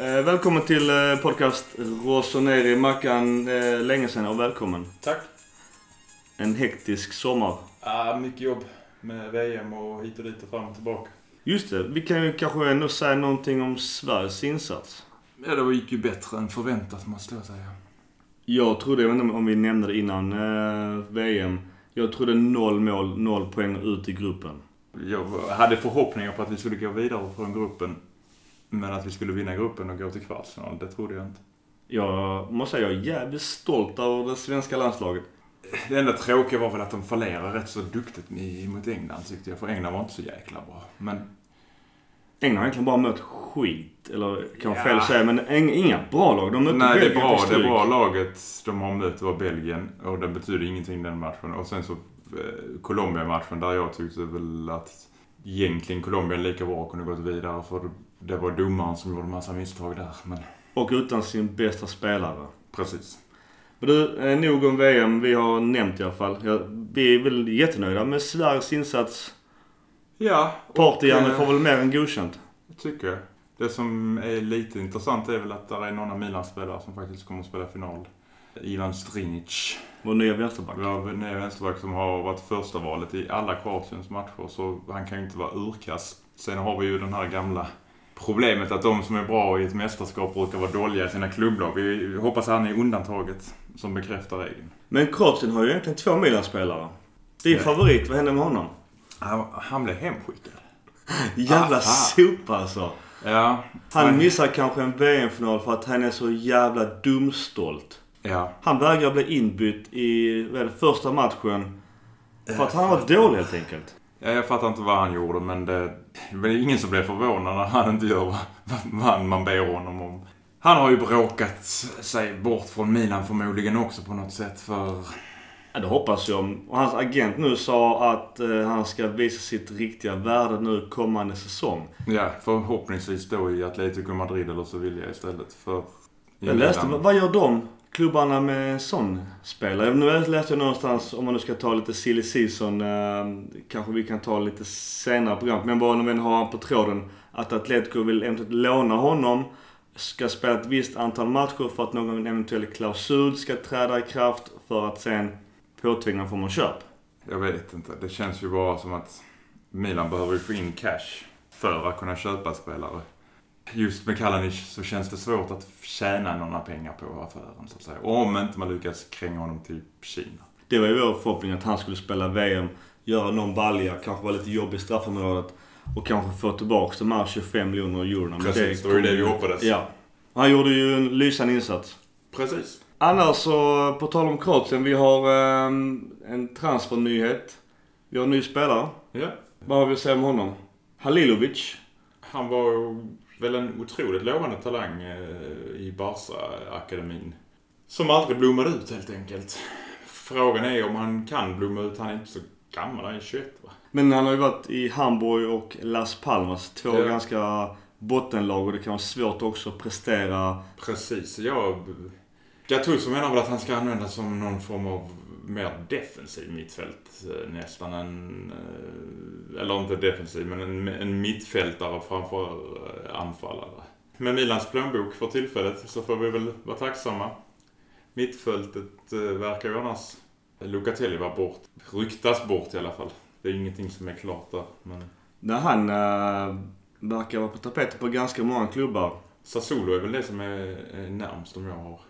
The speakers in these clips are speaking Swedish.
Eh, välkommen till eh, podcast Rossoneri. Mackan, eh, länge sedan och välkommen. Tack. En hektisk sommar. Ah, mycket jobb med VM och hit och dit och fram och tillbaka. Just det, vi kan ju kanske ändå säga någonting om Sveriges insats. Ja, det gick ju bättre än förväntat måste jag säga. Jag trodde, jag vet inte om vi nämnde det innan eh, VM. Jag trodde noll mål, noll poäng ut i gruppen. Jag hade förhoppningar på att vi skulle gå vidare från gruppen. Men att vi skulle vinna gruppen och gå till kvartsfinal, det trodde jag inte. Jag måste säga, jag är jävligt stolt över det svenska landslaget. Det enda tråkiga var väl att de fallerade rätt så duktigt mot England tyckte jag. För England var inte så jäkla bra. Men England har egentligen bara mött skit. Eller kanske Ja. fel säga, men inga bra lag. De mötte Nej, det, Belgien bra, på det bra laget de har mött var Belgien och det betyder ingenting den matchen. Och sen så eh, Colombia-matchen där jag tyckte väl att egentligen Colombia lika bra kunde gått vidare för det var domaren som gjorde massa misstag där. Men Och utan sin bästa spelare. precis. Men du, eh, nog om VM. Vi har nämnt i alla fall. Ja, vi är väl jättenöjda med Sveriges insats. Ja. Partyhjärnan eh, får väl mer än godkänt. tycker jag. Det som är lite intressant är väl att det är några Milan-spelare som faktiskt kommer att spela final. Ivan Strinic. Vår nya vänsterback. Har en vänsterback som har varit första valet i alla Kroatiens matcher så han kan ju inte vara urkass. Sen har vi ju den här gamla problemet att de som är bra i ett mästerskap brukar vara dåliga i sina klubblag. Vi hoppas att han är undantaget som bekräftar regeln. Men Kroatien har ju egentligen två Milan-spelare. Din Ja. favorit, vad hände med honom? Han, han blev hemskickad. Jävla Ah, sopa alltså. Ja. Han missar kanske en VM-final för att han är så jävla dumstolt. Ja. Han vägrar bli inbytt i vad är det, första matchen. För att han var dålig helt enkelt. Ja, jag fattar inte vad han gjorde men det, det var ingen som blev förvånad när han inte gör vad, man ber honom om. Han har ju bråkat sig bort från Milan förmodligen också på något sätt för... Ja, det hoppas jag. Och hans agent nu sa att eh, han ska visa sitt riktiga värde nu kommande säsong. Ja, förhoppningsvis då i Atletico Madrid eller Sevilla istället för... Jag läste, vad gör de klubbarna med en sån spelare? Nu läste jag någonstans, om man nu ska ta lite silly season, eh, kanske vi kan ta lite senare program, men bara om vi har på tråden, att Atletico vill eventuellt låna honom, ska spela ett visst antal matcher för att någon eventuell klausul ska träda i kraft för att sen påtvinga någon form av köp. Jag vet inte. Det känns ju bara som att Milan behöver ju få in cash för att kunna köpa spelare. Just med Kalanic så känns det svårt att tjäna några pengar på affären så att säga. Om inte man lyckas kränga honom till Kina. Det var ju vår förhoppning att han skulle spela VM, göra någon balja, kanske vara lite jobbig i straffområdet och kanske få tillbaka de här 25 miljoner eurona. Precis, det var ju det vi hoppades. Ja. Han gjorde ju en lysande insats. Precis. Annars så, på tal om Kroatien, vi har ehm, en transfernyhet. Vi har en ny spelare. Ja. Vad har vi att säga om honom? Halilovic. Han var väl en otroligt lovande talang eh, i Barca-akademin. Som aldrig blommade ut helt enkelt. Frågan är om han kan blomma ut. Han är inte så gammal, han är 21 va? Men han har ju varit i Hamburg och Las Palmas. Två Ja. ganska bottenlag och det kan vara svårt också att prestera. Precis. Jag... Gattuso menar väl att han ska användas som någon form av mer defensiv mittfält eh, nästan än... eh, Eller inte defensiv, men en, en mittfältare framför eh, anfallare. Med Milans plånbok för tillfället så får vi väl vara tacksamma. Mittfältet verkar ju annars Locatelli vara bort. Ryktas bort i alla fall. Det är ingenting som är klart där. Men När han äh, verkar vara på tapeten på ganska många klubbar. Sassuolo är väl det som är är närmst om jag har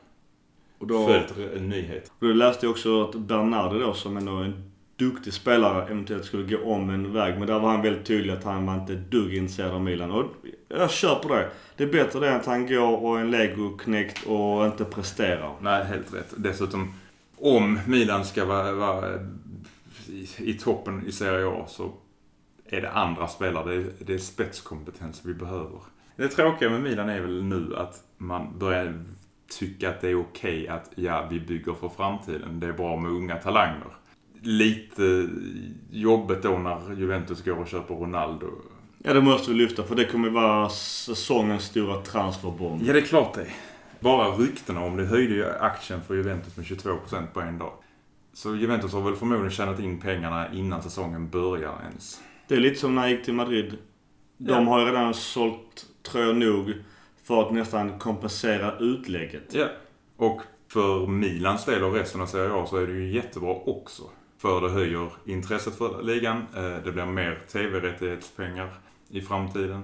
Och då, följt en nyhet. då läste jag också att Bernardo då, som ändå är en duktig spelare, eventuellt skulle gå om en väg. Men där var han väldigt tydlig att han var inte dugg intresserad av Milan. Och jag köper det. Det är bättre det än att han går och är en legoknekt och inte presterar. Nej, helt rätt. Dessutom, om Milan ska vara, vara i, i toppen i Serie A så är det andra spelare. Det är, det är spetskompetens vi behöver. Det tråkiga med Milan är väl nu att man börjar tycka att det är okej att ja, vi bygger för framtiden. Det är bra med unga talanger. Lite jobbigt då när Juventus går och köper Ronaldo. Ja, det måste vi lyfta för det kommer vara säsongens stora transferbomb. Ja, det är klart det. Bara ryktena om det höjde ju aktien för Juventus med 22% på en dag. Så Juventus har väl förmodligen tjänat in pengarna innan säsongen börjar ens. Det är lite som när jag gick till Madrid. De Ja. har ju redan sålt, tror jag nog, för att nästan kompensera utlägget. Ja. Och för Milans del och resten av Serie A så är det ju jättebra också. För det höjer intresset för ligan. Eh, Det blir mer TV-rättighetspengar i framtiden.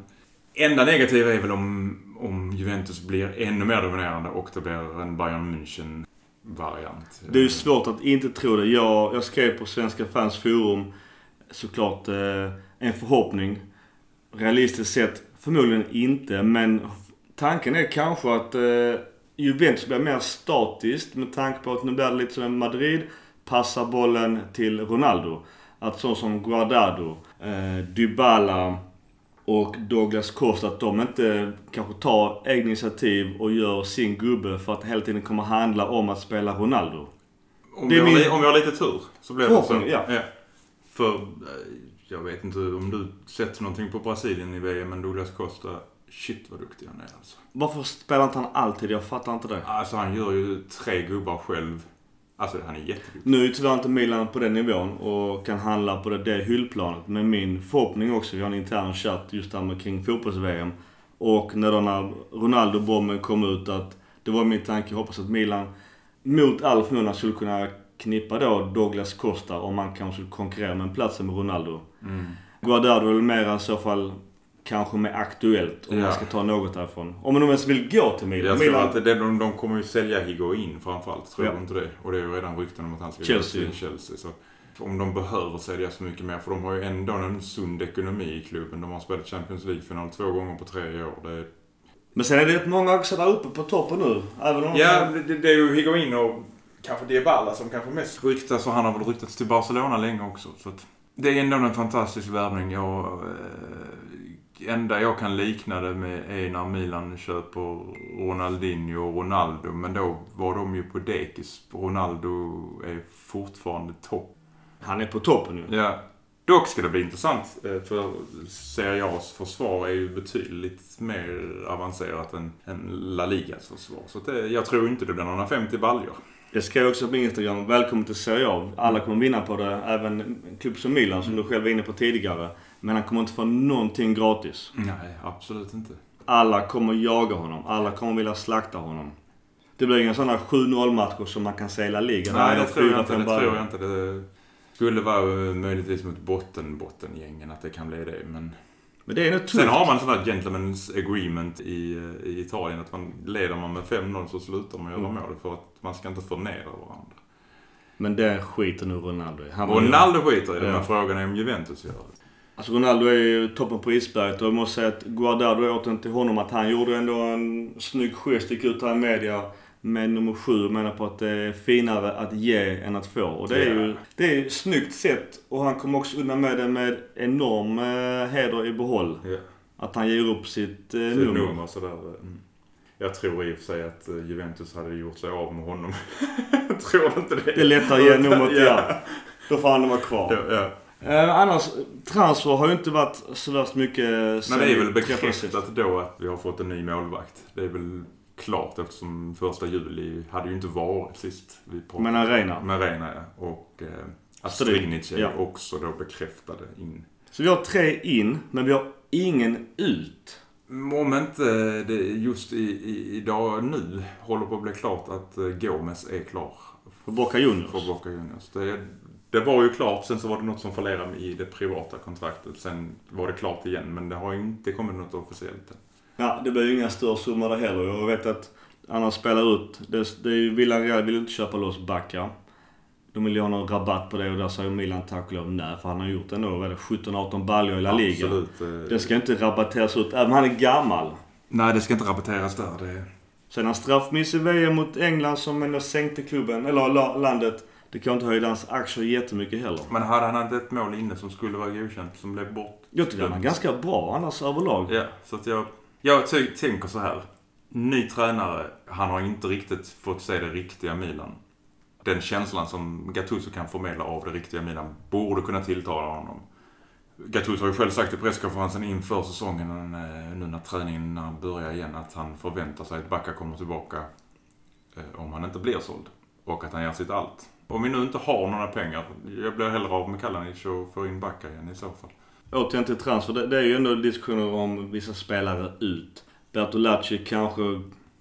Enda negativa är väl om, om Juventus blir ännu mer dominerande och det blir en Bayern München-variant. Det är ju svårt att inte tro det. Jag, jag skrev på Svenska fans forum såklart eh, en förhoppning. Realistiskt sett förmodligen inte, men tanken är kanske att eh, Juventus blir mer statiskt med tanke på att nu blir det lite som Madrid. Passar bollen till Ronaldo. Att så som Guardado, eh, Dybala och Douglas Costa att de inte kanske tar egna initiativ och gör sin gubbe för att hela tiden kommer handla om att spela Ronaldo. Om, det vi är har, min- om vi har lite tur så blir det så. Förhoppning, ja. För, eh, jag vet inte om du sett någonting på Brasilien i VM, men Douglas Costa, shit vad duktig han är alltså. Varför spelar inte han alltid? Jag fattar inte det. Alltså han gör ju tre gubbar själv. Alltså han är jätteduktig. Nu är tyvärr inte Milan på den nivån och kan handla på det, det hyllplanet. Men min förhoppning också, vi har en intern chatt just där med kring fotbolls-VM. Och när då när Ronaldo-bomben kom ut att det var min tanke, jag hoppas att Milan mot all förmodan skulle kunna knippa då Douglas Costa om man kanske skulle konkurrera med en plats med Ronaldo. Mm. Guardado är väl mer i så fall kanske mer aktuellt om Ja. man ska ta något därifrån. Om nu ens vill gå till Milan. Jag tror Milan att det, de, de kommer ju sälja Higuain framförallt. Tror Ja. du inte det? Och det är ju redan rykten om att han ska Chelsea. gå till Chelsea. Så om de behöver sälja så mycket mer, för de har ju ändå en sund ekonomi i klubben. De har spelat Champions League-final två gånger på tre år. Det. Men sen är det rätt många också där uppe på toppen nu. Även om Ja, det, det är ju Higuain och kanske Dybala som kanske mest ryktas och han har väl ryktats till Barcelona länge också. Så att det är ändå en fantastisk värvning. Jag, eh, enda jag kan likna det med är när Milan köper Ronaldinho och Ronaldo. Men då var de ju på dekis. Ronaldo är fortfarande topp. Han är på toppen ju. Ja. Dock ska det bli intressant. eh, För Serie A's försvar är ju betydligt mer avancerat än, än La Ligas försvar. Så det, jag tror inte det blir några 50 baljor. Jag skrev också på Instagram, välkommen till Serie A. Alla kommer vinna på det. Även en klubb som Milan som du själv var inne på tidigare. Men han kommer inte få någonting gratis. Nej, absolut inte. Alla kommer jaga honom. Alla kommer vilja slakta honom. Det blir inga sådana 7-0 matcher som man kan se i La Liga. Nej, det tror jag inte. Det tror jag inte. Det skulle vara eh, möjligtvis mot botten, bottengängen att det kan bli det. Men Men det är tufft. sen har man sån där gentleman's agreement i, eh, i Italien att man leder man med 5-0 så slutar man göra Mm. mål för att man ska inte förnedra varandra. Men det skiter nu Ronaldo i. Han Ronaldo skiter i det, men frågan är om Juventus gör det. Alltså Ronaldo är ju toppen på isberget och jag måste säga att Guardado åt till honom att han gjorde ändå en snygg gest, gick ut här i media med nummer sju och menar på att det är finare att ge än att få. Och det är ju det är ett snyggt sätt och han kom också undan med det med enorm eh, heder i behåll. Ja. Att han ger upp sitt eh, nummer. nummer sådär. Mm. Jag tror i och för sig att eh, Juventus hade gjort sig av med honom. tror inte det. Det är lättare att ge numret ja. Då får han vara kvar. Ja, ja. Eh, annars, transfer har ju inte varit så värst mycket Men det är väl bekräftat då att vi har fått en ny målvakt. Det är väl klart eftersom första juli hade ju inte varit sist vi pratade. Men Arena. Med Reina ja. Och eh, är Ja. också då bekräftade in. Så vi har tre in, men vi har ingen ut. Om inte det just i, i, idag nu håller på att bli klart att eh, Gomes är klar För Boca Juniors. för Boca Juniors. Det, det var ju klart, sen så var det något som fallerade i det privata kontraktet. Sen var det klart igen, men det har ju inte kommit något officiellt än. Ja, det blir ju inga större summor där heller. Jag vet att annars spelar ut. Det, det är ju Villarreal vill inte köpa loss Backa. De vill ju ha någon rabatt på det och där säger Milan tack och lov nej. För han har gjort ändå, vad är det, 17-18 baljor i La Liga. Absolut. eh, Det ska inte rabatteras ut, även om han är gammal. Nej, det ska inte rabatteras där. Det... Sen han straffmiss i VM mot England som ändå sänkte klubben, eller la, landet. Det kan inte höja hans aktier jättemycket heller. Men hade han hade ett mål inne som skulle vara godkänt, som blev bort. Jag tycker han är ganska bra annars överlag. Ja, så att jag... Jag tänker så här. Ny tränare, han har inte riktigt fått se det riktiga Milan. Den känslan som Gattuso kan förmedla av det riktiga Milan borde kunna tilltala honom. Gattuso har ju själv sagt i presskonferensen inför säsongen, eh, nu när träningen börjar igen, att han förväntar sig att Backa kommer tillbaka eh, om han inte blir såld. Och att han gör sitt allt. Om vi nu inte har några pengar, jag blir hellre av med Kalanic och får in Backa igen i så fall. Återigen till transfer. Det, det är ju ändå diskussioner om vissa spelare ut. Bertolacci kanske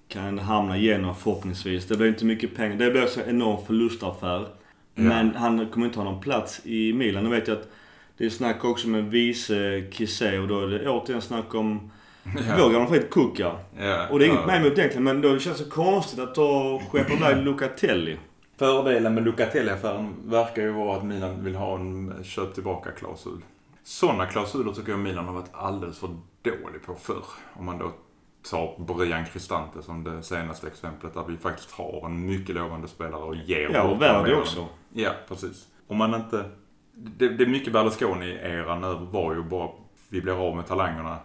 kan hamna igenom förhoppningsvis. Det blir inte mycket pengar. Det blir så en enorm förlustaffär. Men han kommer inte ha någon plats i Milan. Nu vet jag att det är snack också med vice Kisse och då är det återigen snack om Ja. vår gamla favorit Kuka. Ja, Och det är inget ja. mig emot egentligen men då känns det konstigt att ta skeppa iväg Lucatelli. Fördelen med Lucatelli-affären verkar ju vara att Milan vill ha en köp tillbaka-klausul. Sådana klausuler tycker jag Milan har varit alldeles för dålig på förr. Om man då tar Brian Cristante som det senaste exemplet där vi faktiskt har en mycket lovande spelare och ger Ja, och Verdi också. Ja, precis. Om man inte... Det, det är mycket Berlusconi-eran över var ju bara vi blir av med talangerna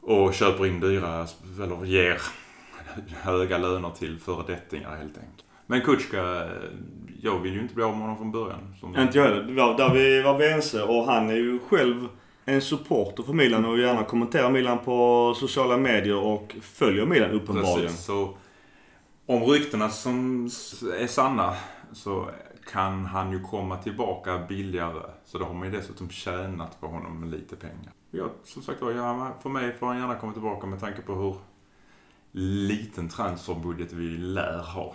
och köper in dyra, eller ger höga löner till föredettingar helt enkelt. Men Kutjka, jag vill ju inte bli av med honom från början. Inte jag heller. Där vi var vi ense och han är ju själv en supporter för Milan och gärna kommenterar Milan på sociala medier och följer Milan uppenbarligen. Precis, så om ryktena som är sanna så kan han ju komma tillbaka billigare. Så då har man ju dessutom tjänat på honom med lite pengar. Ja, som sagt var, för mig får han gärna komma tillbaka med tanke på hur liten transferbudget vi lär ha.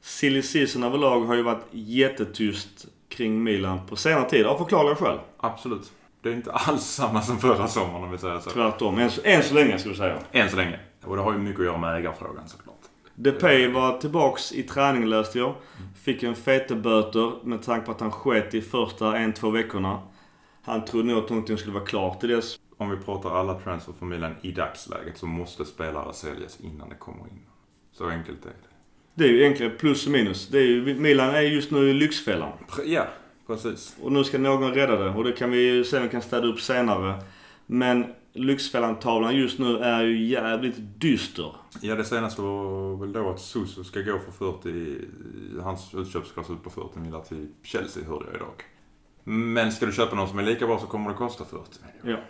Silly season överlag har ju varit jättetyst kring Milan på senare tid av förklarliga skäl. Absolut. Det är inte alls samma som förra sommaren om vi säger så. Tvärtom. Än så, än så länge skulle jag säga. Än så länge. Och det har ju mycket att göra med ägarfrågan såklart. Depay var tillbaks i träning läste jag. Fick en feteböter med tanke på att han sket i första en, två veckorna. Han trodde nog att någonting skulle vara klart till dess. Om vi pratar alla transfer för Milan i dagsläget så måste spelare säljas innan det kommer in. Så enkelt är det. Det är ju egentligen plus och minus. Det är ju, Milan är just nu i lyxfällan. Ja, precis. Och nu ska någon rädda det. Och det kan vi ju se om vi kan städa upp senare. Men Lyxfällan-tavlan just nu är ju jävligt dyster. Ja, det senaste var väl då att Suso ska gå för 40, hans utköpsklausul på 40 miljoner till Chelsea hörde jag idag. Men ska du köpa någon som är lika bra så kommer det kosta 40 miljoner.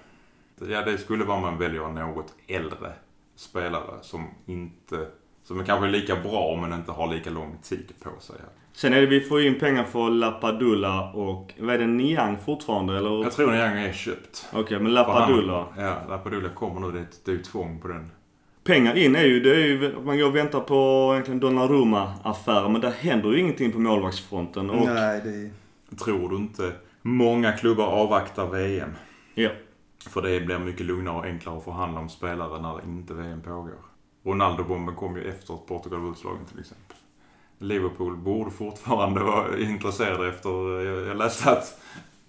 Ja. Ja, det skulle vara om man väljer något äldre spelare som inte, som är kanske lika bra men inte har lika lång tid på sig. Sen är det vi får in pengar för Lapadula och... Vad är det? Niang fortfarande eller? Jag tror Niang är köpt. Okej, men För han- Lapadula. Ja, Lapadula kommer nu. Det är, det är ju tvång på den. Pengar in är ju, det är ju, man går och väntar på egentligen Donnarumma-affären men där händer ju ingenting på målvaktsfronten. Och, Nej, det är... Tror du inte många klubbar avvaktar VM? Ja. För det blir mycket lugnare och enklare att förhandla om spelare när inte VM pågår. Ronaldo-bomben kom ju efter att Portugal var utslagen till exempel. Liverpool borde fortfarande vara intresserade efter... Jag jag läste att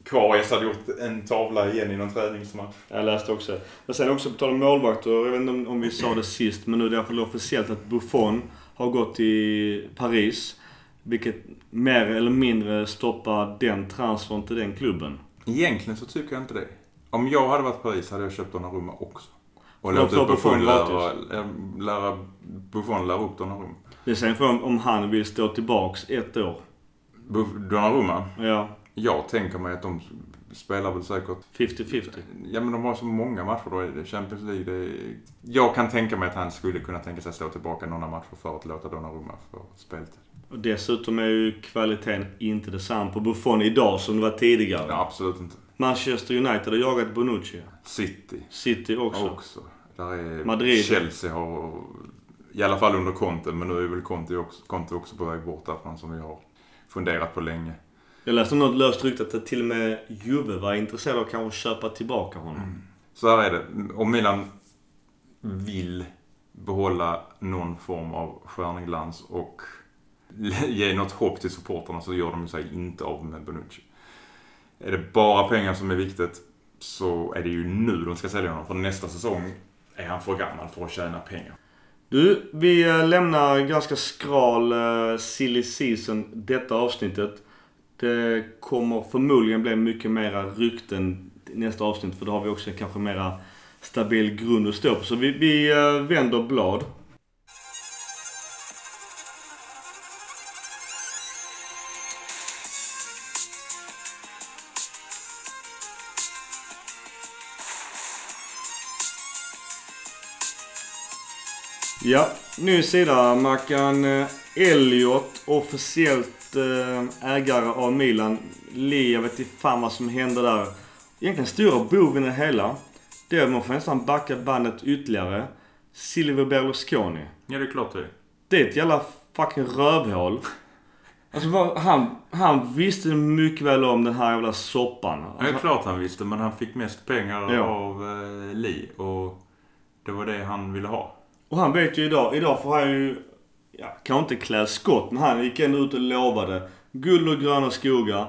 Karius hade gjort en tavla igen i någon träningsmatch. Jag läste också. Men sen också på tal om målvakter, jag vet inte om, om vi sa det sist, men nu är det i alla fall officiellt att Buffon har gått till Paris. Vilket mer eller mindre stoppar den transfern till den klubben. Egentligen så tycker jag inte det. Om jag hade varit i Paris hade jag köpt Donnarumma också. Och att få Buffon lära, lära, Buffon lära upp Donnarumma. Det är sen frågan om, han vill stå tillbaks ett år. Buff- Donnarumma? Ja, Jag tänker mig att de spelar väl säkert 50-50. Ja men de har så många matcher då. är det Champions League. Det är... Jag kan tänka mig att han skulle kunna tänka sig stå tillbaka några matcher för att låta Donnarumma få speltid. Och dessutom är ju kvaliteten inte detsamma på Buffon idag som det var tidigare. Ja, absolut inte. Manchester United har jagat Bonucci. City City också. också. Där är Madrid. Chelsea har, i alla fall under Conte, men nu är väl Conte också, Conte också på väg bort därifrån som vi har funderat på länge. Jag läste något löst rykte att till och med Juve var intresserad av att kanske köpa tillbaka honom. Så här är det. Om Milan vill behålla någon form av stjärnglans och ge något hopp till supporterna så gör de sig inte av med Bonucci. Är det bara pengar som är viktigt så är det ju nu de ska sälja honom. För nästa säsong är han för gammal för att tjäna pengar. Du, vi eh, lämnar ganska skral uh, silly season detta avsnittet. Det kommer förmodligen bli mycket mera rykten nästa avsnitt för då har vi också kanske mera stabil grund att stå på. Så vi, vi eh, vänder blad. Ja, ny sida. Mackan eh, Elliot, officiellt eh, ägare av Milan. Lee, jag vet inte fan vad som hände där. Egentligen stora boven i det hela. Det är att man får nästan backa bandet ytterligare. Silvio Berlusconi. Ja, det är klart det. Det är ett jävla fucking rövhål. Alltså vad, han, han visste mycket väl om den här jävla soppan. Ja, det är klart han visste, men han fick mest pengar Ja. av eh, Lee och det var det han ville ha. Och han vet ju idag, idag får han ju, ja, kanske inte klä skott, men han gick ändå ut och lovade guld och gröna skogar.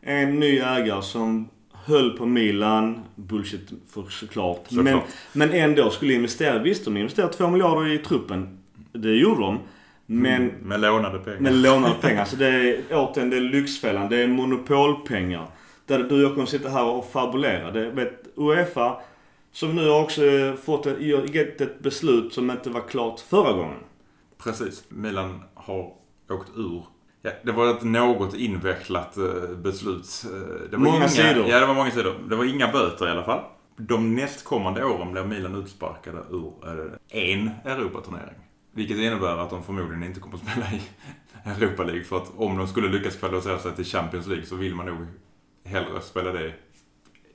En ny ägare som höll på Milan, bullshit för såklart. Såklart. Men, men ändå skulle investera. Visst, de investerade två miljarder i truppen. Det gjorde de. Men Med lånade pengar. med lånade pengar. Så det är återigen, det är Lyxfällan. Det är monopolpengar. Där du och jag kommer sitta här och fabulera. Det vet Uefa, som nu har också fått ett, ett beslut som inte var klart förra gången. Precis. Milan har åkt ur. Ja, det var ett något invecklat eh, beslut. Eh, Det var Många inga, sidor. Ja, det var många sidor. Det var inga böter i alla fall. De nästkommande åren blev Milan utsparkade ur eh, en Europaturnering. Vilket innebär att de förmodligen inte kommer att spela i Europa League. För att om de skulle lyckas kvalificera sig till Champions League så vill man nog hellre spela det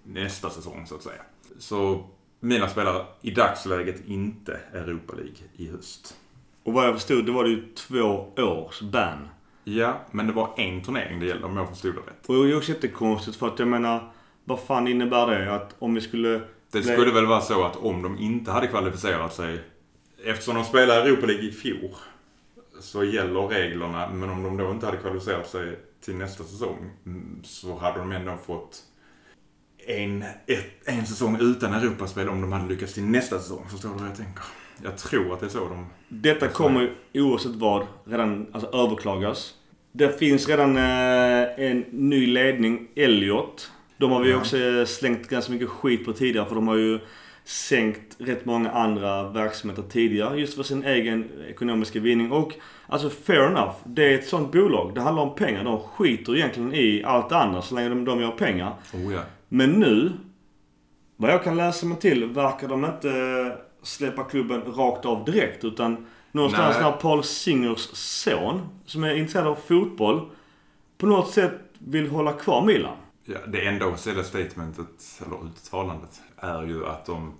nästa säsong så att säga. Så Milan spelar i dagsläget inte Europa League i höst. Och vad jag förstod, det var det ju två års ban. Ja, men det var en turnering det gällde om jag förstod det rätt. Och det är också jättekonstigt för att jag menar, vad fan innebär det? Att om vi skulle... Det skulle väl vara så att om de inte hade kvalificerat sig, eftersom de spelade Europa League i fjol, så gäller reglerna. Men om de då inte hade kvalificerat sig till nästa säsong mm, så hade de ändå fått en, ett, en säsong utan Europaspel om de hade lyckats till nästa säsong. Förstår du vad jag tänker? Jag tror att det är så de... Detta kommer ju oavsett vad redan alltså, överklagas. Det finns redan eh, en ny ledning, Elliot. De har vi Ja. också eh, slängt ganska mycket skit på tidigare för de har ju sänkt rätt många andra verksamheter tidigare just för sin egen ekonomiska vinning. Och alltså fair enough, det är ett sånt bolag. Det handlar om pengar. De skiter egentligen i allt annat så länge de, de gör pengar. Oh ja. Men nu, vad jag kan läsa mig till, verkar de inte släppa klubben rakt av direkt. Utan någonstans Nej. när Paul Singers son, som är intresserad av fotboll, på något sätt vill hålla kvar Milan. Ja, det enda officiella statementet, eller uttalandet, är ju att de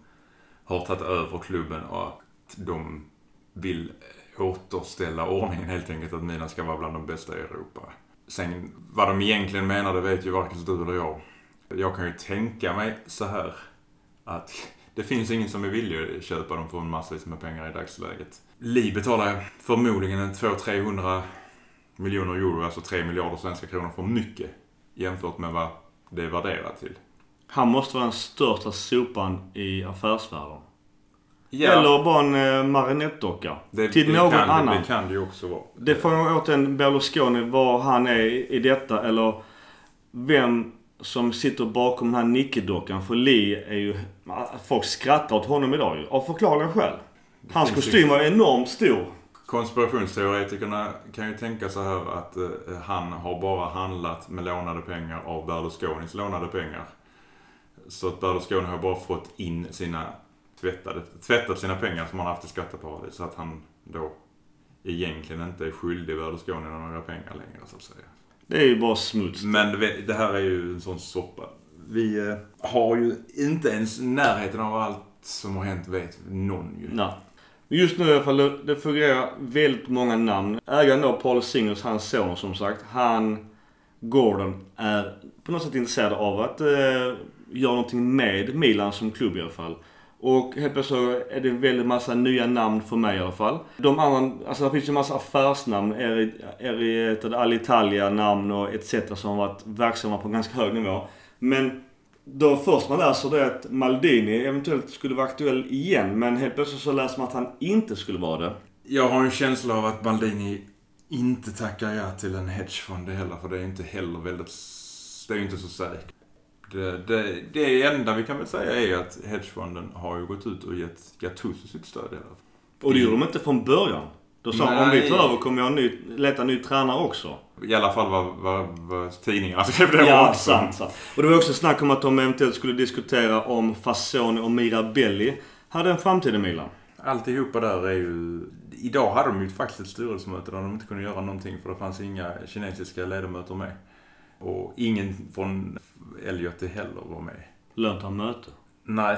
har tagit över klubben och att de vill återställa ordningen helt enkelt. Att Milan ska vara bland de bästa i Europa. Sen vad de egentligen menar, det vet ju varken du eller jag. Jag kan ju tänka mig så här att det finns ingen som är villig att köpa dem för en massvis med pengar i dagsläget. Li betalar förmodligen en 200-300 miljoner euro, alltså 3 miljarder svenska kronor för mycket jämfört med vad det är värderat till. Han måste vara den största sopan i affärsvärlden. Ja, Eller bara en eh, marionettdocka. det, till det någon kan, annan. Det kan det ju också vara. Det får jag återigen Berlusconi var han är i detta eller vem som sitter bakom den här nickedockan. För Lee är ju... Folk skrattar åt honom idag ju. Av förklarliga skäl. Hans kostym var enormt stor. Konspirationsteoretikerna kan ju tänka så här att eh, han har bara handlat med lånade pengar av Berlusconis lånade pengar. Så att Berlusconi har bara fått in sina tvättade, tvättat sina pengar som han haft i skatteparadis. Så att han då egentligen inte är skyldig Berlusconi några pengar längre så att säga. Det är ju bara smuts. Men det här är ju en sån soppa. Vi eh, har ju inte ens närheten av allt som har hänt vet någon ju. Nej. Just nu i alla fall, det- det figurerar väldigt många namn. Ägaren då, Paul Singers, hans son som sagt. Han, Gordon, är på något sätt intresserad av att eh, göra någonting med Milan som klubb i alla fall. Och helt plötsligt så är det väldigt massa nya namn för mig i alla fall. De andra, alltså det finns ju massa affärsnamn. Eri, Eri, Alitalia-namn och etc. som har varit verksamma på ganska hög nivå. Men då först man läser det att Maldini eventuellt skulle vara aktuell igen. Men helt plötsligt så läser man att han inte skulle vara det. Jag har en känsla av att Maldini inte tackar ja till en hedgefond heller. För det är inte heller väldigt... Det är ju inte så säkert. Det, det, det enda vi kan väl säga är att hedgefonden har ju gått ut och gett Gattuso sitt stöd i alla fall. Och det gjorde de inte från början. Då sa de om vi tar över kommer jag ny, leta ny tränare också. I alla fall vad, vad, vad tidningarna skrev det Ja, också. sant, sant. Och det var också snack om att de eventuellt skulle diskutera om Fasoni och Mirabelli hade en framtid i Milan. Alltihopa där är ju... Idag hade de ju faktiskt ett styrelsemöte där de inte kunde göra någonting för det fanns inga kinesiska ledamöter med. Och ingen från Elliot heller var med. Lönt möte. Nej,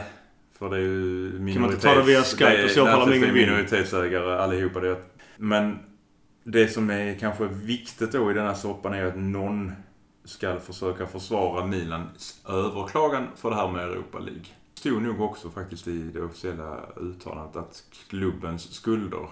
För det är ju minoritets... Kan man inte ta det via Skype det är- i så fall ingen minoritetsägare allihopa. Det. Men det som är kanske viktigt då i den här soppan är att någon ska försöka försvara Milans överklagan för det här med Europa League. Det stod nog också faktiskt i det officiella uttalandet att klubbens skulder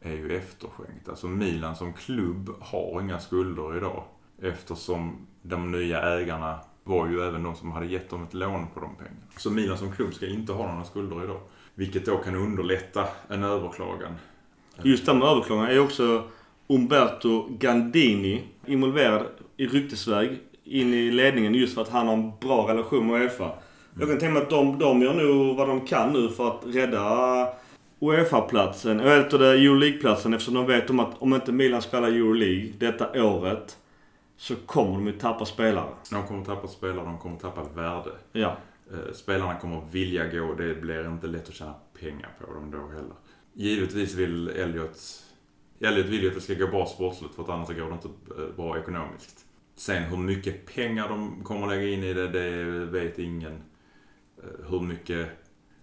är ju efterskänkt. Alltså Milan som klubb har inga skulder idag. Eftersom de nya ägarna var ju även de som hade gett dem ett lån på de pengarna. Så Milan som klubb ska inte ha några skulder idag. Vilket då kan underlätta en överklagan. Just det med överklagan är också Umberto Gandini involverad i ryktesväg in i ledningen just för att han har en bra relation med Uefa. Jag kan tänka mig att de, de gör nog vad de kan nu för att rädda Uefa-platsen, eller heter det Euroleague-platsen eftersom de vet om att om inte Milan spelar Euroleague detta året så kommer de ju tappa spelare. De kommer tappa spelare, de kommer tappa värde. Ja. Eh, Spelarna kommer vilja gå, det blir inte lätt att tjäna pengar på dem då heller. Givetvis vill Elliot... Elliot vill ju att det ska gå bra sportsligt för att annars går det inte eh, bra ekonomiskt. Sen hur mycket pengar de kommer lägga in i det, det vet ingen. Eh, Hur mycket...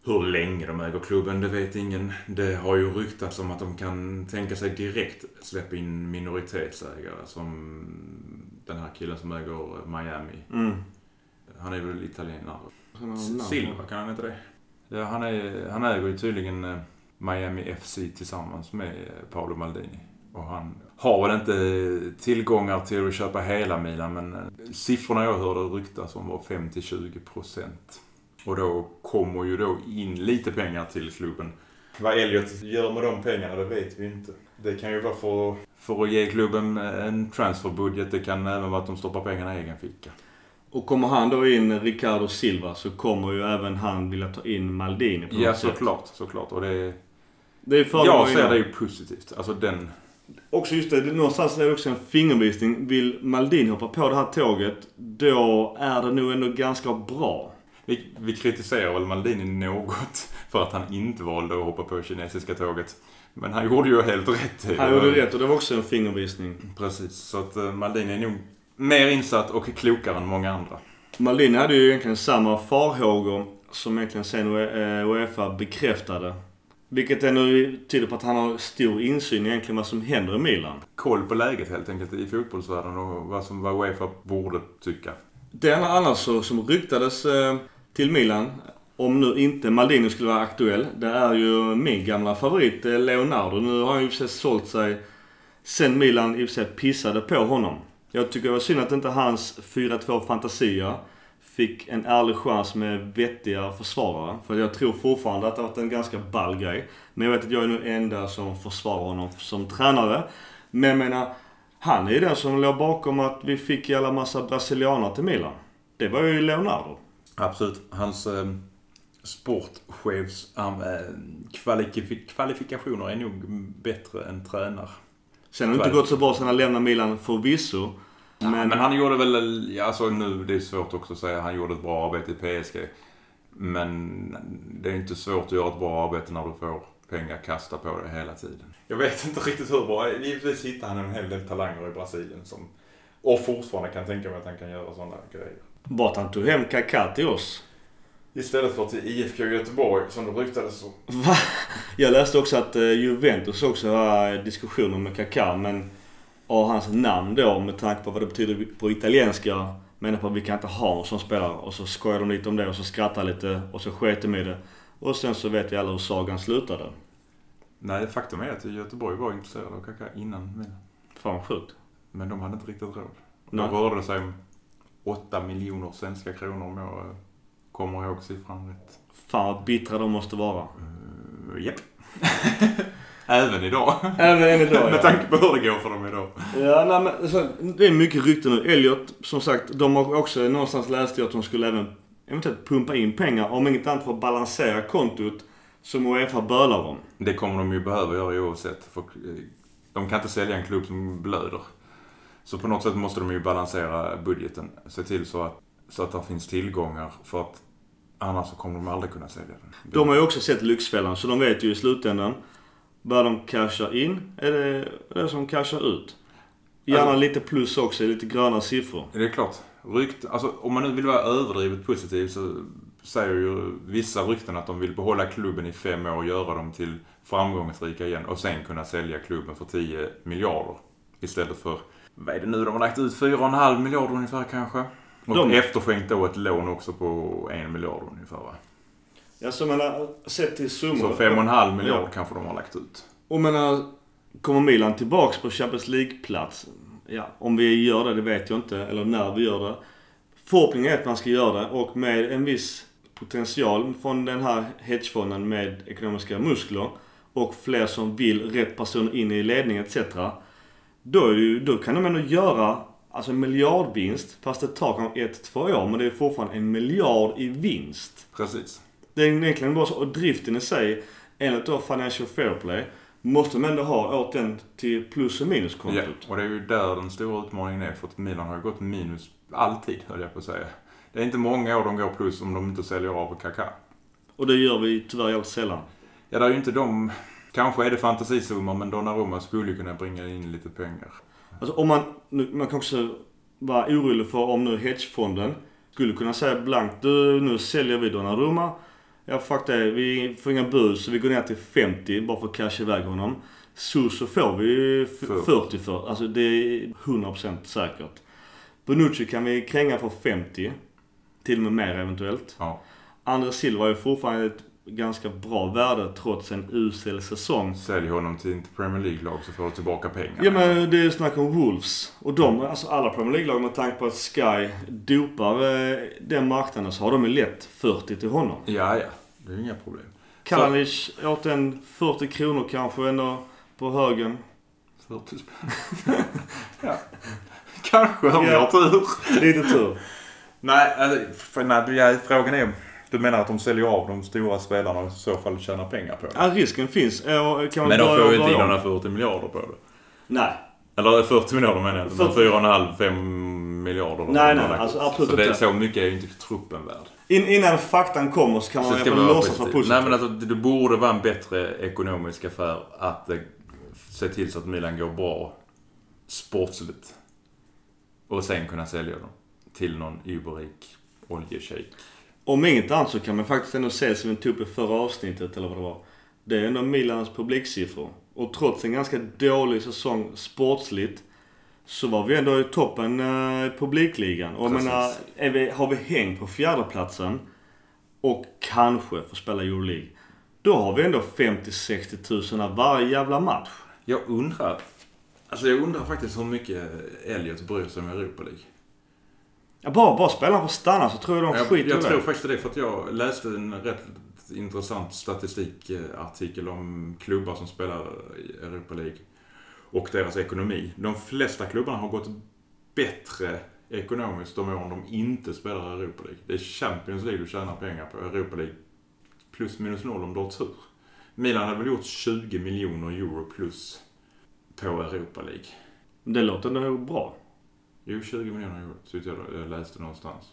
Hur länge de äger klubben, det vet ingen. Det har ju ryktats om att de kan tänka sig direkt släppa in minoritetsägare som den här killen som äger Miami. Mm. Han är väl italienare. Silva, kan han inte det? Ja, han, är, han äger ju tydligen eh, Miami FC tillsammans med eh, Paolo Maldini. Och han har väl inte tillgångar till att köpa hela Milan, men eh, siffrorna jag hörde ryktas om var 5-20 procent. Och då kommer ju då in lite pengar till klubben. Vad Elliot gör med de pengarna, det vet vi inte. Det kan ju vara för, för att ge klubben en transferbudget. Det kan även vara att de stoppar pengarna i egen ficka. Och kommer han då in Ricardo Silva så kommer ju även han vilja ta in Maldini på Ja, något sätt. såklart. såklart. Och det, Det är för jag ser det ju positivt. Alltså den... Också just det, det- någonstans är det också en fingervisning. Vill Maldini hoppa på det här tåget, då är det nog ändå ganska bra. Vi, vi kritiserar väl Maldini något för att han inte valde att hoppa på kinesiska tåget. Men han gjorde ju helt rätt. Han gjorde rätt och det var också en fingervisning. Precis. Så att eh, Maldini är nog mer insatt och klokare än många andra. Maldini hade ju egentligen samma farhågor som egentligen sen eh, Uefa bekräftade. Vilket ändå tyder på att han har stor insyn egentligen vad som händer i Milan. Koll på läget helt enkelt i fotbollsvärlden och vad som vad Uefa borde tycka. Det enda annars så, som ryktades eh, till Milan, om nu inte Maldini skulle vara aktuell, det är ju min gamla favorit eh, Leonardo. Nu har han ju i och för sig sålt sig sen Milan i och för sig pissade på honom. Jag tycker det var synd att inte hans 4-2 fantasier fick en ärlig chans med vettiga försvarare. För jag tror fortfarande att det har varit en ganska ball grej. Men jag vet att jag är nu enda som försvarar honom som tränare. Men jag menar, han är ju den som låg bakom att vi fick jävla massa brasilianer till Milan. Det var ju Leonardo. Absolut. Hans eh, sportchefs kvalifik- kvalifikationer är nog bättre än tränar. Sen har det inte gått så bra sen han lämnade Milan förvisso. Men, Men, men han gjorde väl, ja, alltså nu, det är svårt också att säga, han gjorde ett bra arbete i PSG. Men det är inte svårt att göra ett bra arbete när du får pengar kasta på dig hela tiden. Jag vet inte riktigt hur bra, givetvis hittar han en hel del talanger i Brasilien som, och fortfarande kan tänka mig att han kan göra sådana grejer. bara att han tog hem Kaká till oss. Istället för till IFK Göteborg som det ryktades om. Va? Jag läste också att eh, Juventus också har diskussioner med Kaká men av hans namn då med tanke på vad det betyder på italienska menar på att vi kan inte ha en sån spelare. Och så skojar de lite om det och så skrattar lite och så sket de i det. Och sen så vet vi alla hur sagan slutade. Nej, faktum är att Göteborg var intresserade av Kaká innan Milan. Fan sjukt. Men de hade inte riktigt råd. Då rörde det sig om 8 miljoner svenska kronor om jag eh, kommer ihåg siffran rätt. Fan vad bittra de måste vara. Uh, Japp. Även idag. Även än idag Med tanke på hur det går för dem idag. Ja, nej, men, så, det är mycket rykten nu. Elliot, som sagt, de har också någonstans läst att de skulle även eventuellt pumpa in pengar. Om inget annat för att balansera kontot som Uefa bölar om. Det kommer de ju behöva göra oavsett. För eh, de kan inte sälja en klubb som blöder. Så på något sätt måste de ju balansera budgeten. Se till så att, så att det finns tillgångar. För att annars så kommer de aldrig kunna sälja den. De har ju också sett Lyxfällan, så de vet ju i slutändan vad de cashar in är det det som cashar ut. Gärna Alltså- lite plus också, lite gröna siffror. Det är klart. Rykt, alltså, om man nu vill vara överdrivet positiv så säger ju vissa rykten att de vill behålla klubben i fem år och göra dem till framgångsrika igen och sen kunna sälja klubben för 10 miljarder. Istället för, vad är det nu de har lagt ut? 4,5 miljarder ungefär kanske? Och De- efterskänkt då ett lån också på 1 miljard ungefär va? Ja, så menar, sett till summor. Så 5,5 miljard Ja. kanske de har lagt ut. Och menar, kommer Milan tillbaks på Champions League-plats? Ja, om vi gör det, det vet jag inte. Eller när vi gör det. Förhoppningen är att man ska göra det och med en viss potential från den här hedgefonden med ekonomiska muskler och fler som vill, rätt personer in i ledningen etc. Då, då kan de ändå göra alltså en miljardvinst. Fast det tar kanske ett, två år. Men det är fortfarande en miljard i vinst. Precis. Det är egentligen bara så. Och driften i sig, enligt då Financial Fair Play, måste de ändå ha åt den till plus och Ja, minuskontot. och det är ju där den stora utmaningen är. För att Milan har ju gått minus alltid, höll jag på att säga. Det är inte många år de går plus om de inte säljer av Kaká. Och det gör vi tyvärr jävligt sällan. Ja, det är ju inte de... Kanske är det fantasisummor, men Donnarumma skulle ju kunna bringa in lite pengar. Alltså om man, nu, man kan också vara orolig för om nu hedgefonden skulle kunna säga blankt du, nu säljer vi Donnarumma. Ja fuck det, vi får inga bud så vi går ner till 50 bara för att casha iväg honom. Så så får vi f- För. 40 för. Alltså det är 100% säkert. Bonucci kan vi kränga för 50. Till och med mer eventuellt. Ja. Andra Silva är fortfarande ett ganska bra värde trots en usel säsong. Sälj honom till ett Premier League-lag så får du tillbaka pengar. Ja men det är snack om Wolves. Och de, alltså alla Premier League-lag med tanke på att Sky dopar eh, den marknaden så har de ju lätt 40 till honom. Ja, ja. Det är inga problem. Kalanic åt en 40 kronor kanske ändå på högen. 40 spänn. ja. Kanske om Ja. jag har tur. Lite tur. Nej, alltså, för, nej, frågan är... Du menar att de säljer av de stora spelarna och i så fall tjänar pengar på det? Ja, risken finns. Ja, Kan man Men de får ju inte in där 40 miljarder på det. Nej. Eller 40 miljarder menar jag inte. Men 40. 4,5-5 miljarder. Nej, nej, alltså ut. absolut så det, inte. Så mycket är ju inte truppen värd. In, innan faktan kommer så kan man Så man låtsas vara positiv. positiv. Nej men alltså det borde vara en bättre ekonomisk affär att eh, se till så att Milan går bra sportsligt. Och sen kunna sälja dem till någon überrik oljeshejk. Om inget annat så kan man faktiskt ändå se som vi tog upp i förra avsnittet eller vad det var. Det är ändå Milans publiksiffror. Och trots en ganska dålig säsong sportsligt så var vi ändå i toppen eh, i publikligan. Och jag menar, vi, har vi hängt på fjärdeplatsen och kanske får spela Euroleague. Då har vi ändå 50-60 tusen varje jävla match. Jag undrar, alltså jag undrar faktiskt hur mycket Elliot bryr sig om Europa League. Ja, bara, bara spelarna får stanna så tror jag de Jag, skiter jag i tror det. faktiskt det för att jag läste en rätt intressant statistikartikel om klubbar som spelar i Europa League och deras ekonomi. De flesta klubbarna har gått bättre ekonomiskt de åren de inte spelar i Europa League. Det är Champions League du tjänar pengar på. Europa League plus minus noll om du har tur. Milan hade väl gjort 20 miljoner euro plus på Europa League. Det låter nog bra. Jo, 20 miljoner euro tyckte jag jag läste någonstans.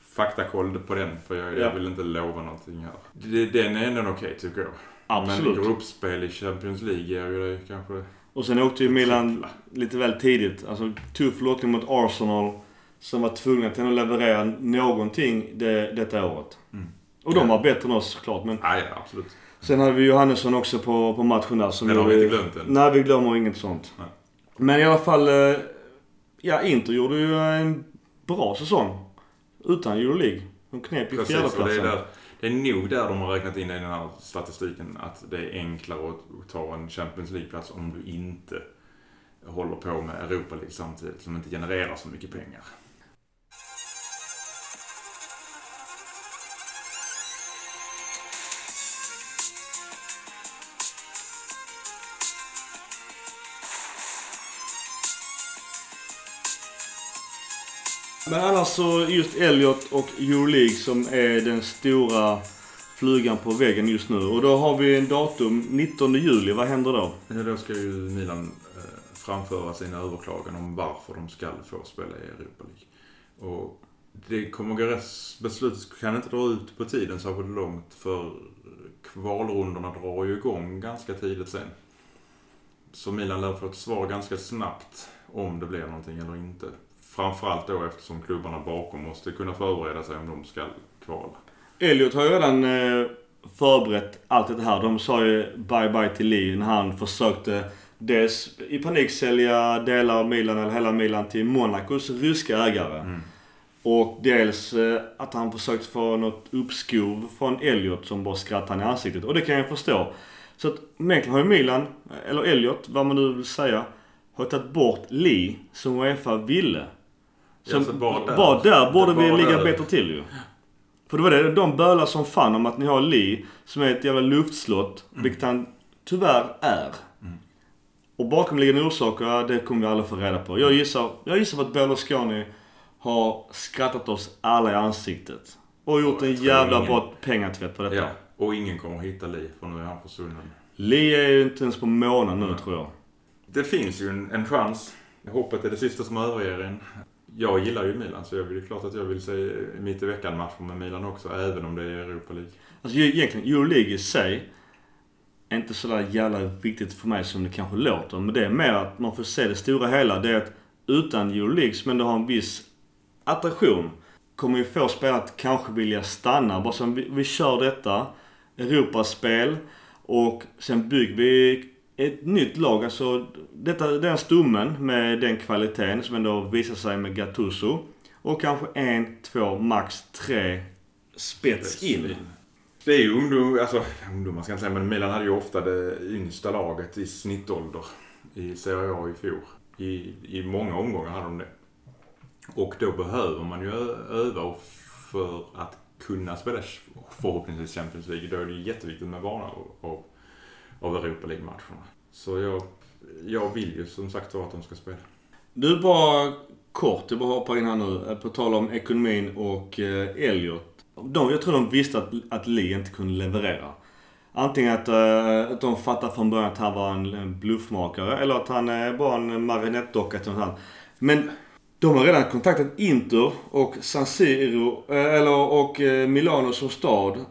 Faktakoll på den, för jag, Ja. jag vill inte lova någonting här. Den är ändå okej tycker jag. Absolut. Men gruppspel i Champions League ger ju det kanske... Och sen åkte ju Milan lite väl tidigt. Alltså tuff lottning mot Arsenal. Som var tvungna till att leverera någonting det, detta året. Mm. Och de Ja. var bättre än oss såklart. Men Nej, ja, absolut. sen hade vi Johannesson också på, på matchen där. Som Den har vi inte glömt än. Nej, vi glömmer inget sånt. Nej. Men i alla fall. Ja, Inter gjorde ju en bra säsong. Utan Euroleague. De knep ju och det är, fjärdeplatsen. där, det är nog där de har räknat in i den här statistiken att det är enklare att ta en Champions League-plats om du inte håller på med Europa League samtidigt, som inte genererar så mycket pengar. Men annars så just Elliot och Euroleague som är den stora flugan på väggen just nu. Och då har vi en datum 19 juli. Vad händer då? Ja, då ska ju Milan eh, framföra sina överklagan om varför de ska få spela i Europa League. Och det kommer gå rätt, beslutet kan inte dra ut på tiden särskilt långt för kvalrundorna drar ju igång ganska tidigt sen. Så Milan lär få ett svar ganska snabbt om det blir någonting eller inte. Framförallt då eftersom klubbarna bakom måste kunna förbereda sig om de ska kvala. Elliot har ju redan eh, förberett allt det här. De sa ju bye bye till Lee när han försökte dels i panik sälja delar av Milan eller hela Milan till Monacos ryska ägare. Mm. Och dels eh, att han försökt få något uppskov från Elliot som bara skrattade i ansiktet. Och det kan jag förstå. Så att egentligen har ju Milan, eller Elliot, vad man nu vill säga, har tagit bort Lee som Uefa ville. Så Ja, så bara där. bara där borde vi Bara ligga där. bättre till ju. För det var det, de bölar som fan om att ni har Lee som är ett jävla luftslott, vilket han tyvärr är. Och bakomliggande orsaker, det kommer vi aldrig få reda på. Jag gissar, jag gissar på att Berlusconi har skrattat oss alla i ansiktet. Och gjort en Jag tror jävla ingen- bra pengatvätt på detta. Ja, och ingen kommer att hitta Li för nu är han försvunnen. Lee är ju inte ens på månen nu Nej. tror jag. Det finns ju en, en chans. Hoppet är det sista som överger en. Jag gillar ju Milan så jag vill, det är klart att jag vill se mitt i veckan-matcher med Milan också, även om det är Europa League. Alltså egentligen Euro League i sig är inte sådär jävla viktigt för mig som det kanske låter. Men det är mer att man får se det stora hela. Det är att utan Euro League som ändå har en viss attraktion kommer ju få spelare att kanske vilja stanna. Bara som vi, vi kör detta, Europaspel och sen bygger vi ett nytt lag. Alltså detta, den stommen med den kvaliteten som ändå visar sig med Gattuso. Och kanske en, två, max tre spets in. Det är ju ungdom, alltså ungdomar ska jag inte säga, men Milan hade ju ofta det yngsta laget i snittålder i Serie A i fjol. I, I många omgångar hade de det. Och då behöver man ju öva och för att kunna spela förhoppningsvis Champions League. Då är det ju jätteviktigt med vana av, av, av Europa League-matcherna. Så jag, jag vill ju som sagt var att de ska spela. Du, bara kort, jag bara hoppar in här nu. Eh, på tal om ekonomin och eh, Elliot. De, jag tror de visste att, att Lee inte kunde leverera. Antingen att, eh, att de fattade från början att han var en, en bluffmakare eller att han eh, är bara en marionettdocka till något annat. Men de har redan kontaktat Inter och San Siro, eh, eller, och eh, Milano som stad.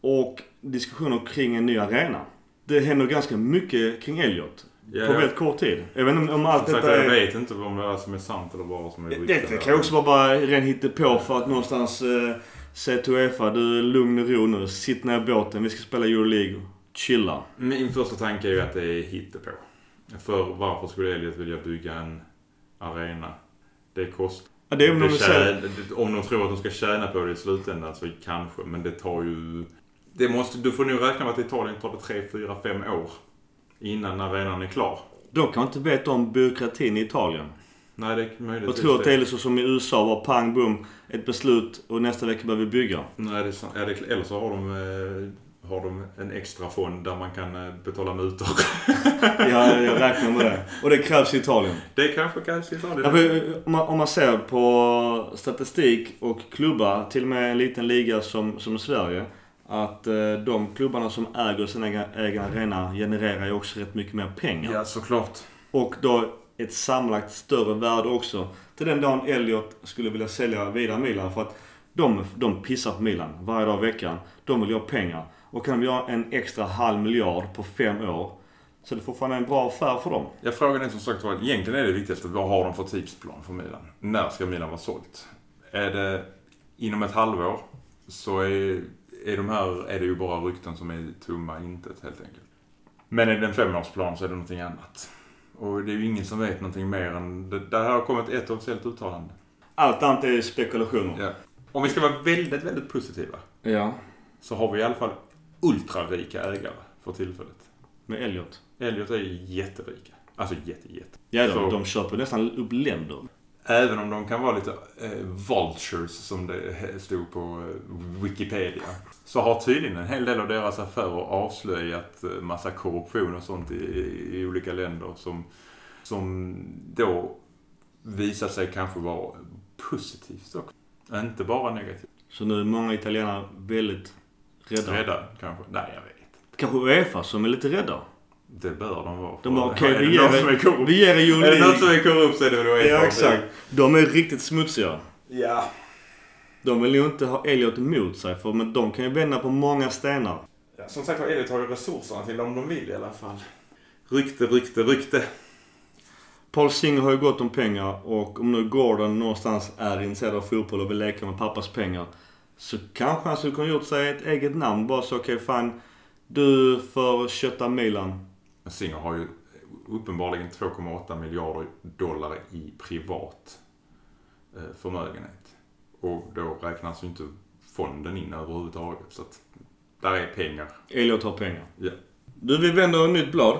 Och diskussioner kring en ny arena. Det händer ganska mycket kring Elliot. Ja, på ja. väldigt kort tid. Jag vet inte om, allt Som sagt, detta jag är... vet inte om det är som är sant eller bara som är rykten. det kan också vara bara ren hittepå för att någonstans eh, säga till Uefa, du är lugn och ro nu. Sitt ner i båten, vi ska spela Euroleague. Chilla. Min första tanke är ju att det är hittepå. För varför skulle Elliot vilja bygga en arena? Det kostar. Ja, det är om de det säger... tjä- om de tror att de ska tjäna på det i slutändan så kanske. Men det tar ju... Det måste, du får nog räkna med att i Italien tar det 3, 4, 5 år. Innan arenan är klar. De kan inte veta om byråkratin i Italien. Nej, det är möjligt. Och tror att det är så som i USA, var pang bum, ett beslut och nästa vecka börjar vi bygga. Nej, det är sant. Eller så har de, eh, har de en extra fond där man kan eh, betala mutor. Ja, jag räknar med det. Och det krävs i Italien. Det kanske kanske i Italien. Ja, eh, om, man, om man ser på statistik och klubbar, till och med en liten liga som, som Sverige. Att eh, de klubbarna som äger sin egen, egen arena genererar ju också rätt mycket mer pengar. Ja, såklart. Och då ett sammanlagt större värde också. Till den dagen Elliot skulle vilja sälja vidare Milan. För att de, de pissar på Milan varje dag i veckan. De vill ha pengar. Och kan vi ha en extra halv miljard på fem år. Så det är fortfarande en bra affär för dem. Jag frågar den som sagt var, egentligen är det viktigaste, vad har de för tidsplan för Milan? När ska Milan vara sålt? Är det inom ett halvår så är, är de här, är det ju bara rykten som är tomma intet helt enkelt. Men är det en femårsplan så är det någonting annat. Och det är ju ingen som vet någonting mer än, det, där har kommit ett officiellt uttalande. Allt annat är spekulationer. Ja. Om vi ska vara väldigt, väldigt positiva Ja. så har vi i alla fall ultrarika ägare för tillfället. Med Elliot. Elliot är jätterika. Alltså jätte, jätte. Ja, de, Så- de köper nästan upp länder. Även om de kan vara lite eh, vultures som det stod på eh, Wikipedia. Så har tydligen en hel del av deras affärer avslöjat eh, massa korruption och sånt i, i olika länder som, som då visar sig kanske vara positivt också. Inte bara negativt. Så nu är många italienare väldigt rädda. Rädda kanske? Nej, jag vet. Kanske Uefa som är lite rädda. Det bör de vara. De bara, är vi det någon som är ger korrupt? vi ger er Är det någon som är korrupt så är det väl. Ja, exakt. De är riktigt smutsiga. Ja. De vill ju inte ha Elliot emot sig, för men de kan ju vända på många stenar. Ja, som sagt var, Elliot har ju resurserna till om de vill i alla fall. Rykte, rykte, rykte. Paul Singer har ju gott om pengar och om nu Gordon någonstans är intresserad av fotboll och vill leka med pappas pengar Så kanske han skulle kunna gjort sig ett eget namn. Bara så okej okay, fan. Du får kötta Milan. Singer har ju uppenbarligen 2,8 miljarder dollar i privat eh, förmögenhet. Och då räknas ju inte fonden in överhuvudtaget. Så att där är pengar. Elliot har pengar. Ja. Du, vi vänder ett nytt blad.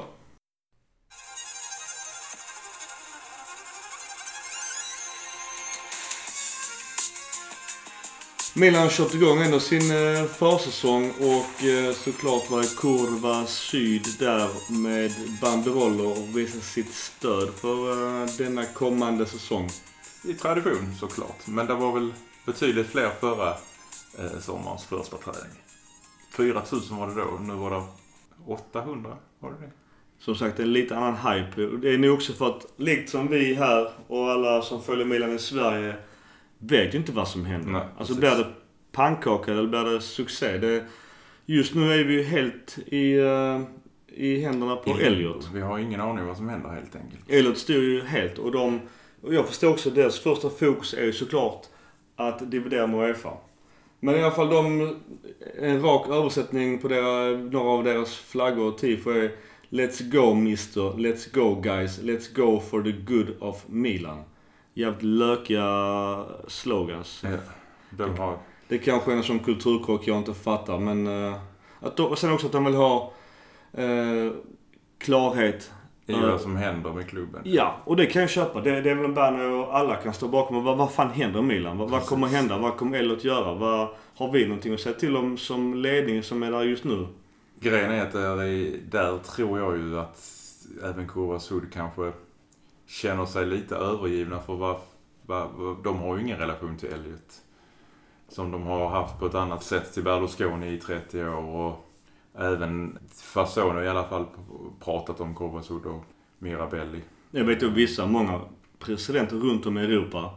Milan har kört igång ändå sin eh, försäsong och eh, såklart var det Kurva Syd där med banderoller och visade sitt stöd för eh, denna kommande säsong. I tradition såklart. Men det var väl betydligt fler förra eh, sommarens första träning. 4000 var det då. Nu var det 800. Var det det? Som sagt, en lite annan hype. Det är nog också för att, likt som vi här och alla som följer Milan i Sverige vet ju inte vad som händer. Nej, alltså precis. blir det pannkaka eller blir det succé? Det, just nu är vi ju helt i, uh, i händerna på Elliot. Vi har ingen aning vad som händer helt enkelt. Elliot styr ju helt och de... Och jag förstår också deras första fokus är ju såklart att dividera med Uefa. Men i alla fall de... En rak översättning på deras, några av deras flaggor och tifo är Let's go mister, let's go guys, let's go for the good of Milan. Jävligt lökiga slogans. Ja, de har... Det kanske är en sån kulturkrock jag inte fattar men... Uh, att de, och sen också att de vill ha uh, klarhet. I Uh, vad som händer med klubben. Ja, och det kan jag köpa. Det, det är väl en banner och alla kan stå bakom. Vad, vad fan händer Milan? Vad, vad kommer hända? Vad kommer Elliot göra? Vad, har vi någonting att säga till om som ledning som är där just nu? Grejen är att där, är, där tror jag ju att även Kurva Sud kanske känner sig lite övergivna för vad, vad, vad, de har ju ingen relation till Elliot. Som de har haft på ett annat sätt till Berlusconi i 30 år och även Fasone i alla fall pratat om Kurva och Mirabelli. Jag vet ju vissa, många presidenter runt om i Europa.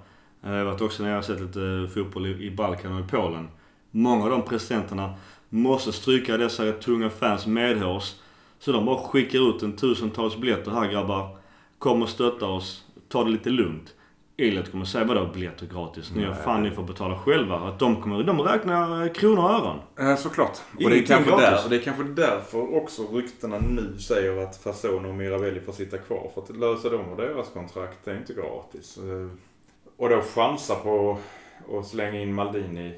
Eh, jag har varit också när jag har sett lite eh, fotboll i Balkan och i Polen. Många av de presidenterna måste stryka dessa tunga fans medhårs. Så de bara skickar ut en tusentals biljetter här grabbar. Kom och stötta oss. Ta det lite lugnt. Elliot kommer säga vadå biljetter gratis? Ni har fan ni får betala själva. Att de kommer, de räknar eh, kronor och öron. Eh, såklart. Och det, är kanske gratis. där, och det är kanske därför också ryktena nu säger att Fasone och Mirabelli får sitta kvar. För att lösa dem och deras kontrakt det är inte gratis. Eh, Och då chansa på att slänga in Maldini,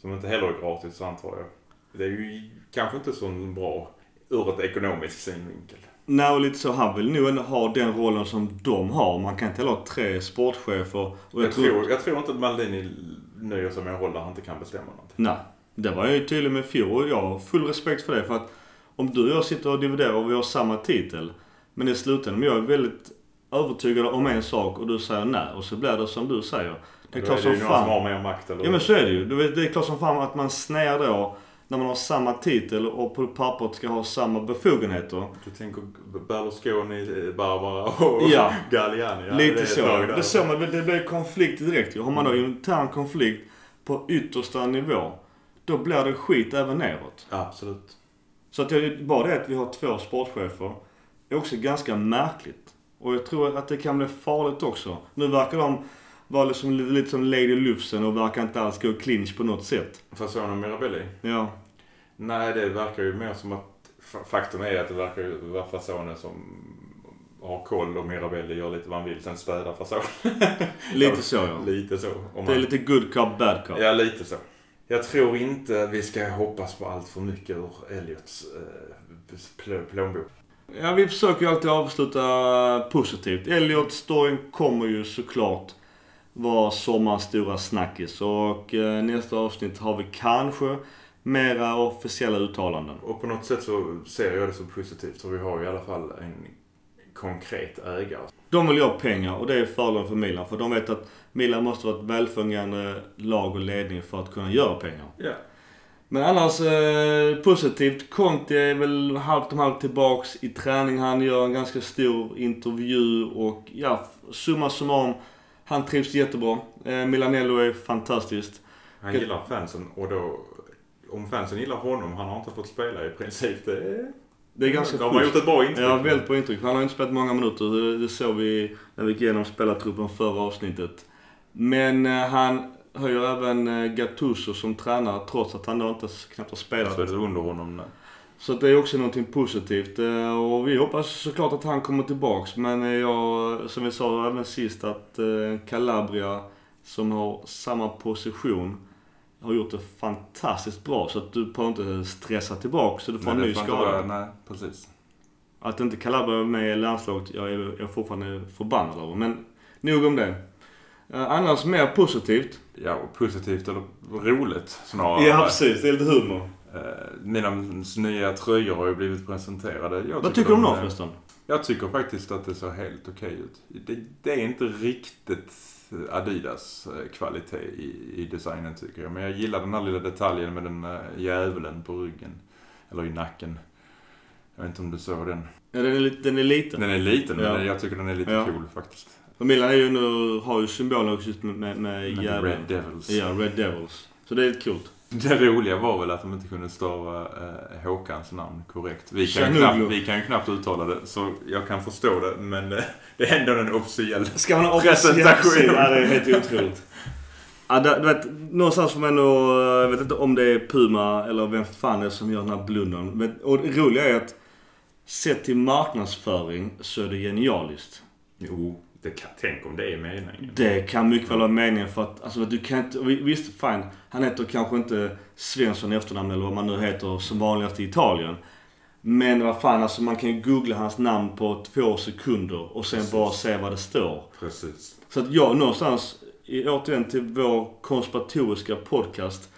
som inte heller är gratis antar jag. Det är ju kanske inte så bra ur ett ekonomisk synvinkel. Nej, och lite så. Han vill nog ändå ha den rollen som de har. Man kan inte ha tre sportchefer. Och Jag tror, jag tror inte att Maldini nöjer sig med en roll där han inte kan bestämma någonting. Nej, det var jag ju tydlig med fjol och jag har full respekt för det. För att om du och jag sitter och dividerar och vi har samma titel. Men i slutändan, om jag är väldigt övertygad om en sak och du säger nej och så blir det som du säger. Det är Då klart är som det ju någon som fan. har mer makt eller Ja men så är det ju. Det är klart som fan att man snäar då när man har samma titel och på pappret ska ha samma befogenheter. Du tänker Berlusconi, Barbara och Ja. Galliani. Ja, Lite det så. Det, är så men det blir konflikt direkt. Har man då intern konflikt på yttersta nivå. Då blir det skit även neråt. Absolut. Så att jag, bara det att vi har två sportchefer är också ganska märkligt. Och jag tror att det kan bli farligt också. Nu verkar de vara liksom lite, lite som Lady Lufsen och verkar inte alls gå clinch på något sätt. Och Mirabelli? Ja. Nej, det verkar ju mer som att fa- faktum är att det verkar vara Fasone som har koll och Mirabelli gör lite vad han vill. Sen städar Fasone. Lite så ja. Lite så. Om Det är man- lite good cop, bad cop. Ja, lite så. Jag tror inte vi ska hoppas på allt för mycket ur Elliots eh, pl- plånbok. Ja, vi försöker ju alltid avsluta positivt. Elliot-storyn kommer ju såklart vara sommarens stora snackis. Och eh, nästa avsnitt har vi kanske mera officiella uttalanden. Och på något sätt så ser jag det som positivt för vi har ju i alla fall en konkret ägare. De vill ha pengar och det är fördelen för Milan. För de vet att Milan måste vara ett välfungerande lag och ledning för att kunna göra pengar. Ja. Men annars eh, positivt. Conti är väl halvt om halvt tillbaks i träning. Han gör en ganska stor intervju och ja, summa summarum. Han trivs jättebra. Eh, Milanello är fantastiskt. Han gillar fansen och då, om fansen gillar honom, han har inte fått spela i princip. Det är, Det är ganska de har schysst. gjort ett bra intryck. Ja, väldigt bra intryck. Han har inte spelat många minuter. Det, det såg vi när vi gick igenom spelartruppen förra avsnittet. Men eh, han höjer även eh, Gattuso som tränare trots att han då inte knappt har spelat. Så är det under honom. Nej. Så det är också någonting positivt. Eh, Och vi hoppas såklart att han kommer tillbaks. Men jag, som vi sa även sist, att Calabria som har samma position har gjort det fantastiskt bra. Så att du behöver inte stressa tillbaks så du får en Nej, ny får inte skada. Nej, precis. Att inte Calabria är med i landslaget, jag är, jag är fortfarande förbannad över. Men nog om det. Eh, Annars mer positivt. Ja, positivt eller roligt snarare. Ja, precis. Det är lite humor. Eh, Mina nya tröjor har ju blivit presenterade. Jag Vad tycker du om dem förresten? Jag tycker faktiskt att det ser helt okej ut. Det, det är inte riktigt Adidas eh, kvalitet i, i designen tycker jag. Men jag gillar den här lilla detaljen med den eh, djävulen på ryggen. Eller i nacken. Jag vet inte om du såg den. Ja, den är, den är liten. Den är liten Ja. men jag tycker den är lite Ja. cool faktiskt. Och Milan är ju nu, har ju symbolen också just med, med, med Med. Red Devils. Ja, Red Devils. Så det är lite coolt. Det roliga var väl att de inte kunde stava eh, Håkans namn korrekt. Vi kan, knappt, vi kan ju knappt uttala det, så jag kan förstå det. Men eh, det är ändå en officiell... Ska man ha Presentation. Ja, det är helt otroligt. Ja, det, du vet, någonstans får man nog, jag vet inte om det är Puma eller vem fan det är som gör den här blundern. Och det roliga är att sett till marknadsföring så är det genialiskt. Jo, det kan, tänk om det är meningen. Det kan mycket väl vara meningen för att, alltså du kan inte, visst fine, han heter kanske inte Svensson i efternamn eller vad man nu heter som vanligast i Italien. Men vad fan, alltså man kan ju googla hans namn på två sekunder och sen Precis. bara se vad det står. Precis. Så att jag någonstans, återigen till vår konspiratoriska podcast.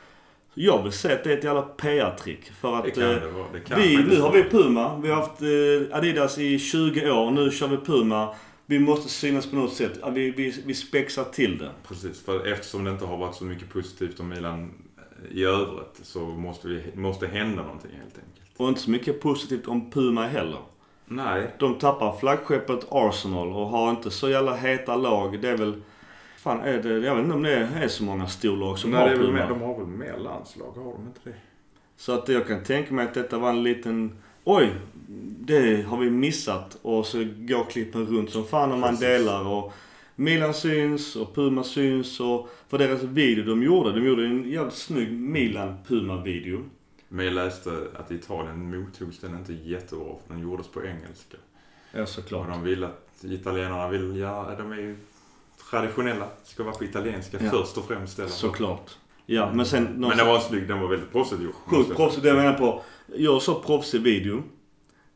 Jag vill säga att det är ett jävla PR-trick. För Det att kan eh, det vara. Det kan vi, nu har vi Puma. Vi har haft eh, Adidas i 20 år. Nu kör vi Puma. Vi måste synas på något sätt. Vi, vi, vi spexar till det. Precis, för eftersom det inte har varit så mycket positivt om Milan eh, i övrigt så måste vi måste hända någonting helt enkelt. Och inte så mycket positivt om Puma heller. Nej. De tappar flaggskeppet Arsenal och har inte så jävla heta lag. Det är väl... Fan är det... Jag vet inte om det är så många storlag som Nej, har det Puma. mer, de har väl mer landslag, har de inte det? Så att jag kan tänka mig att detta var en liten... Oj! Det har vi missat. Och så går klippen runt som fan och man delar. Och Milan syns och Puma syns. Och för deras video de gjorde. De gjorde en jävligt snygg Milan-Puma-video. Men jag läste att i Italien mottogs den inte jättebra för den gjordes på engelska. Ja, Och såklart. de vill att italienarna vill, ja de är ju traditionella. Ska vara på italienska Ja. först och främst. Eller? Såklart. Ja, men sen... Men den var snygg, den var väldigt proffsigt gjord. Sjukt proffsigt. Det jag menar på. Gör så proffsig video.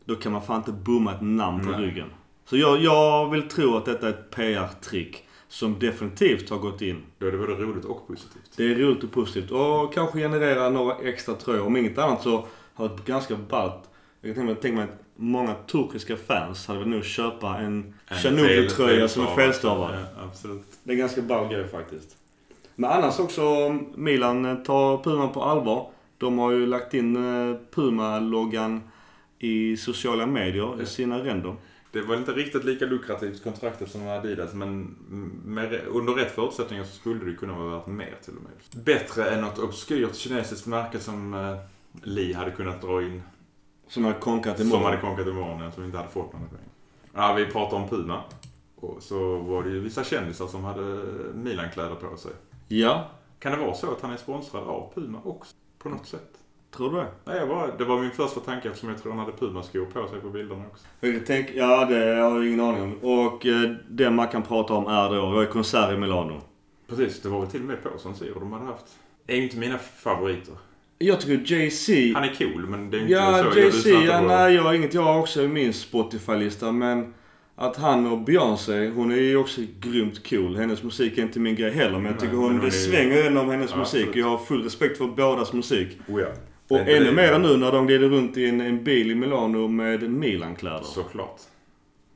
Då kan man fan inte bomma ett namn på Nej. ryggen. Så jag, jag vill tro att detta är ett PR-trick. Som definitivt har gått in. Då är det både roligt och positivt. Det är roligt och positivt. Och kanske generera några extra tröjor. Om inget annat så har det ganska ballt. Jag kan tänka mig, att många turkiska fans hade väl nog köpa en En fel- som är felstavad. Ja, absolut. Det är en ganska ball grej faktiskt. Men annars också, Milan eh, tar Puma på allvar. De har ju lagt in eh, Puma-loggan i sociala medier i sina ränder. Det var inte riktigt lika lukrativt kontraktet som Adidas men med, under rätt förutsättningar så skulle det kunna vara värt mer till och med. Bättre än något obskyrt kinesiskt märke som eh, Li hade kunnat dra in. Som har konkat Som imorgon. hade konkat imorgon, ja, som inte hade fått några pengar. Ja, vi pratade om Puma. Och så var det ju vissa kändisar som hade Milan-kläder på sig. Ja, Kan det vara så att han är sponsrad av Puma också? På något sätt? Tror du det? Nej, jag bara, det var min första tanke eftersom jag tror han hade Puma-skor på sig på bilderna också. Jag tänk, ja, det har jag ingen aning om. Och eh, det man kan prata om är då, var konsert i Milano. Precis, det var väl till och med på som Siro de hade haft. Det är ju inte mina favoriter. Jag tycker Jay-Z... Han är cool, men det är inte Ja, så. Jag Jay-Z, inte ja, på- nej, jag har inget jag har också min Spotify-lista. Men att han och Beyoncé, hon är ju också grymt cool. Hennes musik är inte min grej heller. Men jag Nej, tycker men hon, hon det är- svänger inom hennes Ja, musik. absolut. Jag har full respekt för bådas musik. Oh, ja. Och ännu det- mer nu när de glider runt i en, en bil i Milano med Milan-kläder. Såklart.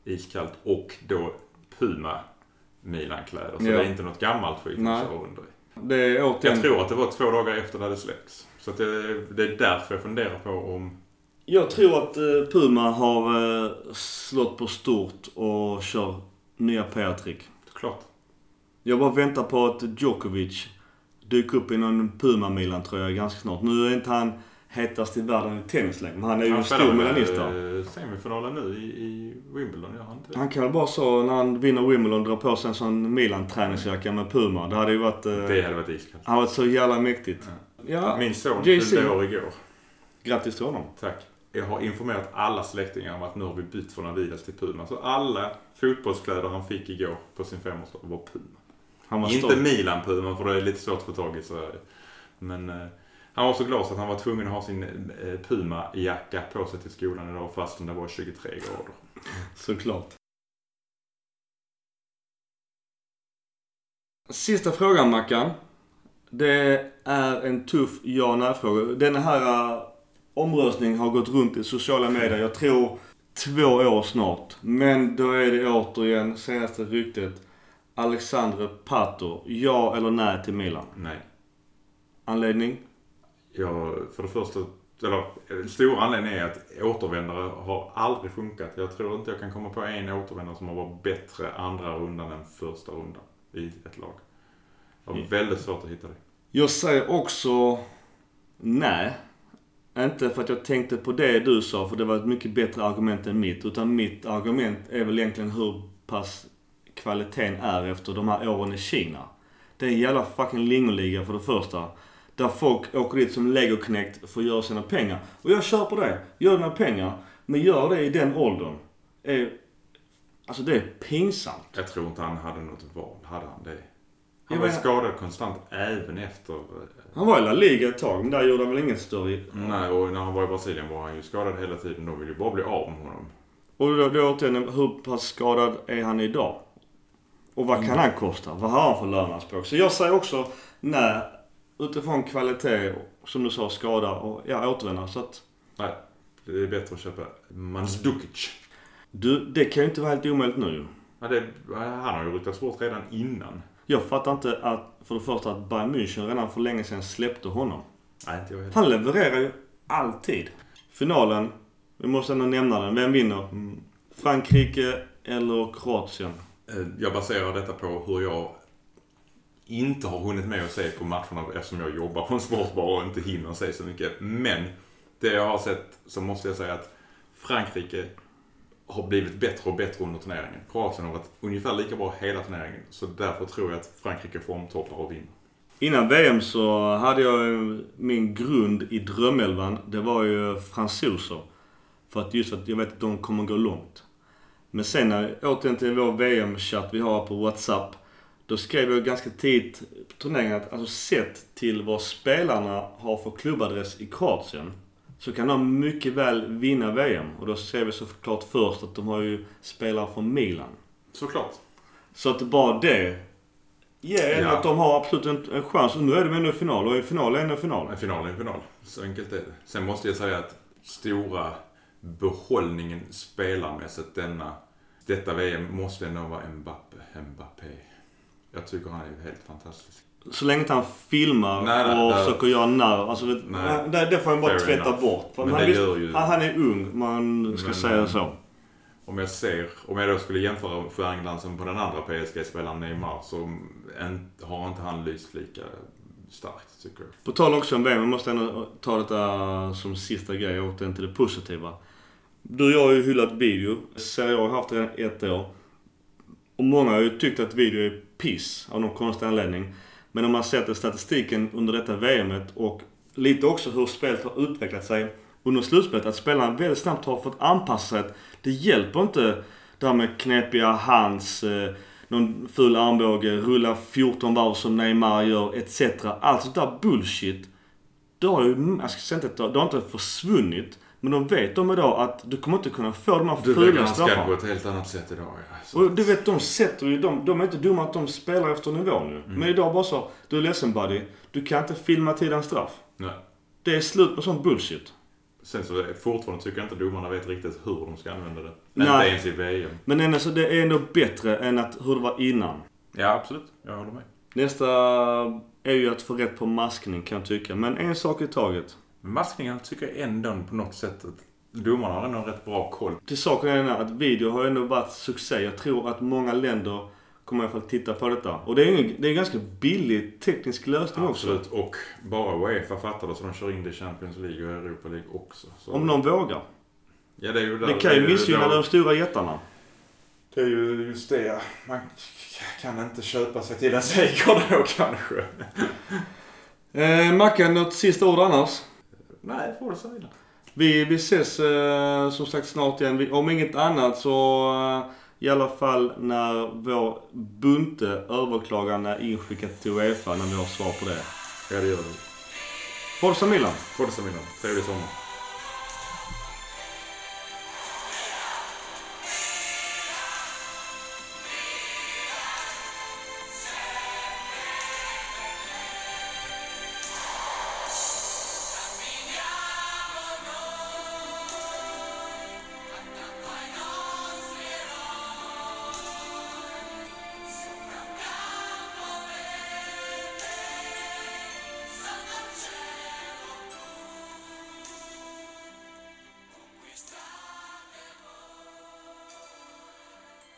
Iskallt. Och då Puma Milan-kläder. Så Ja. det är inte något gammalt skit de kör under. Återigen... Jag tror att det var två dagar efter det hade släppts. Så det, det är därför jag funderar på om... Jag tror att eh, Puma har eh, slått på stort och kör nya PR-trick. Klart. Jag bara väntar på att Djokovic dyker upp i någon Puma Milan-tröja ganska snart. Nu är inte han hetast i världen i tennislängd. Men han är ju en stor medaljist där. eh, semifinalen nu i, i Wimbledon, gör han inte? Han kan väl bara så när han vinner Wimbledon dra på sig en sån Milan-träningsjacka med Puma. Det hade ju varit... Eh, Det hade varit iskallt. har varit så jävla mäktigt. Ja, Min son fyllde år igår. grattis till honom. Tack. Jag har informerat alla släktingar om att nu har vi bytt från Adidas till Puma. Så alla fotbollskläder han fick igår på sin femårsdag var Puma. Han var Inte stolt. Milan-Puma för det är lite svårt att få tag i så. Men eh, han var så glad så att han var tvungen att ha sin eh, Puma-jacka på sig till skolan idag fastän det var 23 grader. Såklart. Sista frågan Mackan. Det är en tuff ja nej-fråga. Den här uh, omröstningen har gått runt i sociala medier. Jag tror två år snart. Men då är det återigen senaste ryktet. Alexandre Pato. Ja eller nej till Milan? Nej. Anledning? Jag, för det första, eller en stor anledning är att återvändare har aldrig funkat. Jag tror inte jag kan komma på en återvändare som har varit bättre andra rundan än första rundan i ett lag. Det var väldigt svårt att hitta det. Jag säger också nej. Inte för att jag tänkte på det du sa, för det var ett mycket bättre argument än mitt. Utan mitt argument är väl egentligen hur pass kvaliteten är efter de här åren i Kina. Det är en jävla fucking lingonliga för det första. Där folk åker dit som legoknekt för att göra sina pengar. Och jag köper det. Gör dina pengar. Men gör det i den åldern. Är, alltså det är pinsamt. Jag tror inte han hade något val. Hade han det? Han var menar- skadad konstant även efter... eh, Han var i La Liga ett tag, men där gjorde han väl inget större... Nej, och när han var i Brasilien var han ju skadad hela tiden. De ville ju bara bli av med honom. Och då, då återigen, hur pass skadad är han idag? Och vad kan han kosta? Vad har han för löneanspråk? Så jag säger också nej, utifrån kvalitet, som du sa, skada och ja, återvända. Så att, Nej, det är bättre att köpa Mandzukic. du, det kan ju inte vara helt omöjligt nu. Ja, det, han har ju ryktats bort redan innan. Jag fattar inte att, för det första, att Bayern München redan för länge sedan släppte honom. Nej, inte jag heller. Han levererar ju alltid. Finalen, vi måste ändå nämna den. Vem vinner? Frankrike eller Kroatien? Eh, jag baserar detta på hur jag inte har hunnit med att se på matcherna eftersom jag jobbar på en sportbar och inte hinner se så mycket. Men det jag har sett så måste jag säga att Frankrike har blivit bättre och bättre under turneringen. Kroatien har varit ungefär lika bra hela turneringen. Så därför tror jag att Frankrike formtoppar och vinner. Innan VM så hade jag ju min grund i drömelvan. Det var ju fransoser. För att just att jag vet att de kommer gå långt. Men sen när, återigen till vår VM-chatt vi har på WhatsApp. Då skrev jag ganska tidigt på turneringen att alltså sett till vad spelarna har för klubbadress i Kroatien. Så kan de mycket väl vinna VM. Och då skrev jag såklart först att de har ju spelare från Milan. Såklart. Så att bara det ger Ja. att de har absolut en, en chans. Och nu är de ändå i final och i final är ändå final. En final är en final. Så enkelt är det. Sen måste jag säga att stora behållningen spelarmässigt denna, detta VM måste ändå vara Mbappe. Mbappé. Jag tycker han är helt fantastisk. Så länge inte han filmar Nej, nej, och nej. försöker göra narr. Alltså, det, Nej. det, det får han bara tvätta enough. bort. Men han, ju- han, han är ung, man ska Men, säga eh, så. Om jag ser, om jag då skulle jämföra stjärnglansen på den andra PSG-spelaren Neymar så en, har inte han lyst lika starkt tycker jag. På tal också om VM, jag måste ändå ta detta som sista grej och återigen till det positiva. Du och jag har ju hyllat video. Serie A har haft redan ett år. Och många har ju tyckt att video är piss av någon konstig anledning. Men om man sätter statistiken under detta VMet och lite också hur spelet har utvecklat sig under slutspelet. Att spelarna väldigt snabbt har fått anpassa sig. Det hjälper inte det här med knepiga hands, eh, någon ful armbåge, rulla 14 varv som Neymar gör etc. Allt sånt där bullshit. Det har ju, jag ska säga inte har- det har inte försvunnit. Men de vet de idag att du kommer inte kunna få de här Du lägger fula hans skatt på straffarna. ett helt annat sätt idag ja. Så, Och du vet, de sätter ju, de, de är inte dumma att de spelar efter nivå nu. Mm. Men idag bara så, du är ledsen buddy. Du kan inte filma till en straff. nej. Det är slut på sån bullshit. Sen så fortfarande tycker jag inte domarna vet riktigt hur de ska använda det. Nej. Inte ens i VM. Men ändå, så det är ändå bättre än att, hur det var innan. Ja absolut, jag håller med. Nästa är ju att få rätt på maskning kan jag tycka. Men en sak i taget. Men maskningen tycker jag ändå på något sätt att domarna har ändå rätt bra koll. Till saken är den här att video har ändå varit succé. Jag tror att många länder kommer i alla fall titta på detta. Och det är ju det är en ganska billig teknisk lösning också. Absolut. Och bara Uefa fattar det så de kör in det i Champions League och Europa League också. Så. Om någon vågar. Ja, det är ju där, Det kan ju missgynna de stora jättarna. Det är ju just det. Man kan inte köpa sig till en seger då kanske. Eh, Mackan, något sista ord annars? Nej, får du säga. Vi, vi ses eh, som sagt snart igen. Vi, om inget annat så eh, i alla fall när vår bunte överklagan är inskickat till Uefa när vi har svar på det. Ja, det gör vi. Forza Milan! Forza Milan. Trevlig sommar.